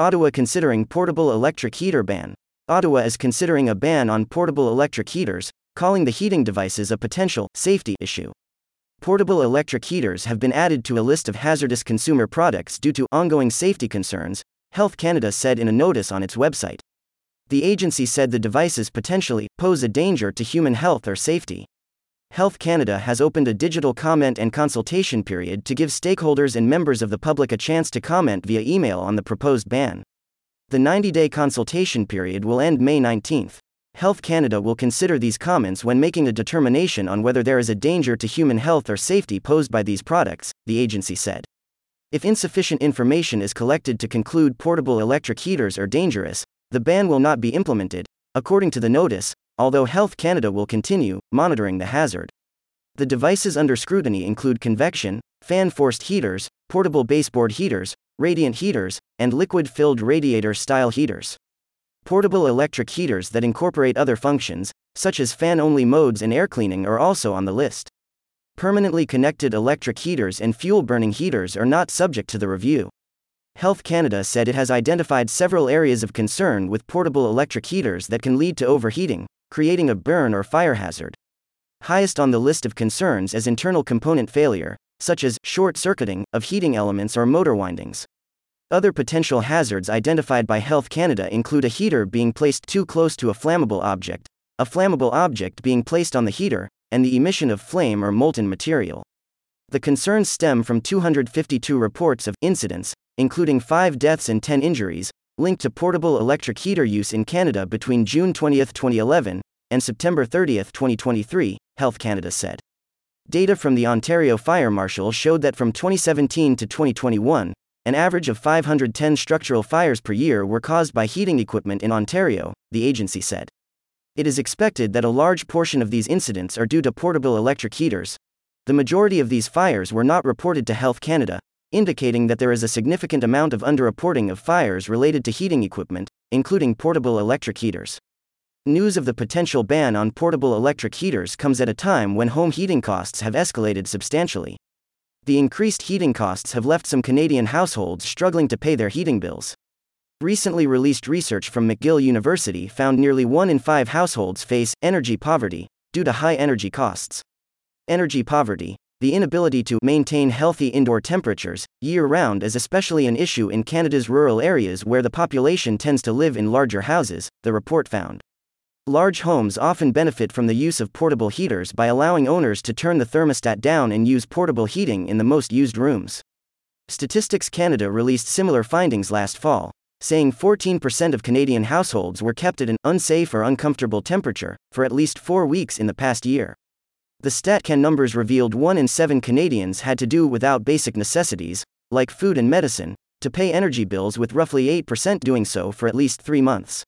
Ottawa considering portable electric heater ban. Ottawa is considering a ban on portable electric heaters, calling the heating devices a potential safety issue. Portable electric heaters have been added to a list of hazardous consumer products due to ongoing safety concerns, Health Canada said in a notice on its website. The agency said the devices potentially pose a danger to human health or safety. Health Canada has opened a digital comment and consultation period to give stakeholders and members of the public a chance to comment via email on the proposed ban. The 90 day consultation period will end May 19. Health Canada will consider these comments when making a determination on whether there is a danger to human health or safety posed by these products, the agency said. If insufficient information is collected to conclude portable electric heaters are dangerous, the ban will not be implemented, according to the notice, although Health Canada will continue monitoring the hazard. The devices under scrutiny include convection, fan forced heaters, portable baseboard heaters, radiant heaters, and liquid filled radiator style heaters. Portable electric heaters that incorporate other functions, such as fan only modes and air cleaning, are also on the list. Permanently connected electric heaters and fuel burning heaters are not subject to the review. Health Canada said it has identified several areas of concern with portable electric heaters that can lead to overheating, creating a burn or fire hazard. Highest on the list of concerns is internal component failure, such as short circuiting of heating elements or motor windings. Other potential hazards identified by Health Canada include a heater being placed too close to a flammable object, a flammable object being placed on the heater, and the emission of flame or molten material. The concerns stem from 252 reports of incidents, including 5 deaths and 10 injuries, linked to portable electric heater use in Canada between June 20, 2011, and September 30, 2023, Health Canada said. Data from the Ontario Fire Marshal showed that from 2017 to 2021, an average of 510 structural fires per year were caused by heating equipment in Ontario, the agency said. It is expected that a large portion of these incidents are due to portable electric heaters. The majority of these fires were not reported to Health Canada, indicating that there is a significant amount of underreporting of fires related to heating equipment, including portable electric heaters. News of the potential ban on portable electric heaters comes at a time when home heating costs have escalated substantially. The increased heating costs have left some Canadian households struggling to pay their heating bills. Recently released research from McGill University found nearly 1 in 5 households face energy poverty due to high energy costs. Energy poverty, the inability to maintain healthy indoor temperatures year round is especially an issue in Canada's rural areas where the population tends to live in larger houses, the report found. Large homes often benefit from the use of portable heaters by allowing owners to turn the thermostat down and use portable heating in the most used rooms. Statistics Canada released similar findings last fall, saying 14% of Canadian households were kept at an unsafe or uncomfortable temperature for at least four weeks in the past year. The StatCan numbers revealed 1 in 7 Canadians had to do without basic necessities, like food and medicine, to pay energy bills with roughly 8% doing so for at least three months.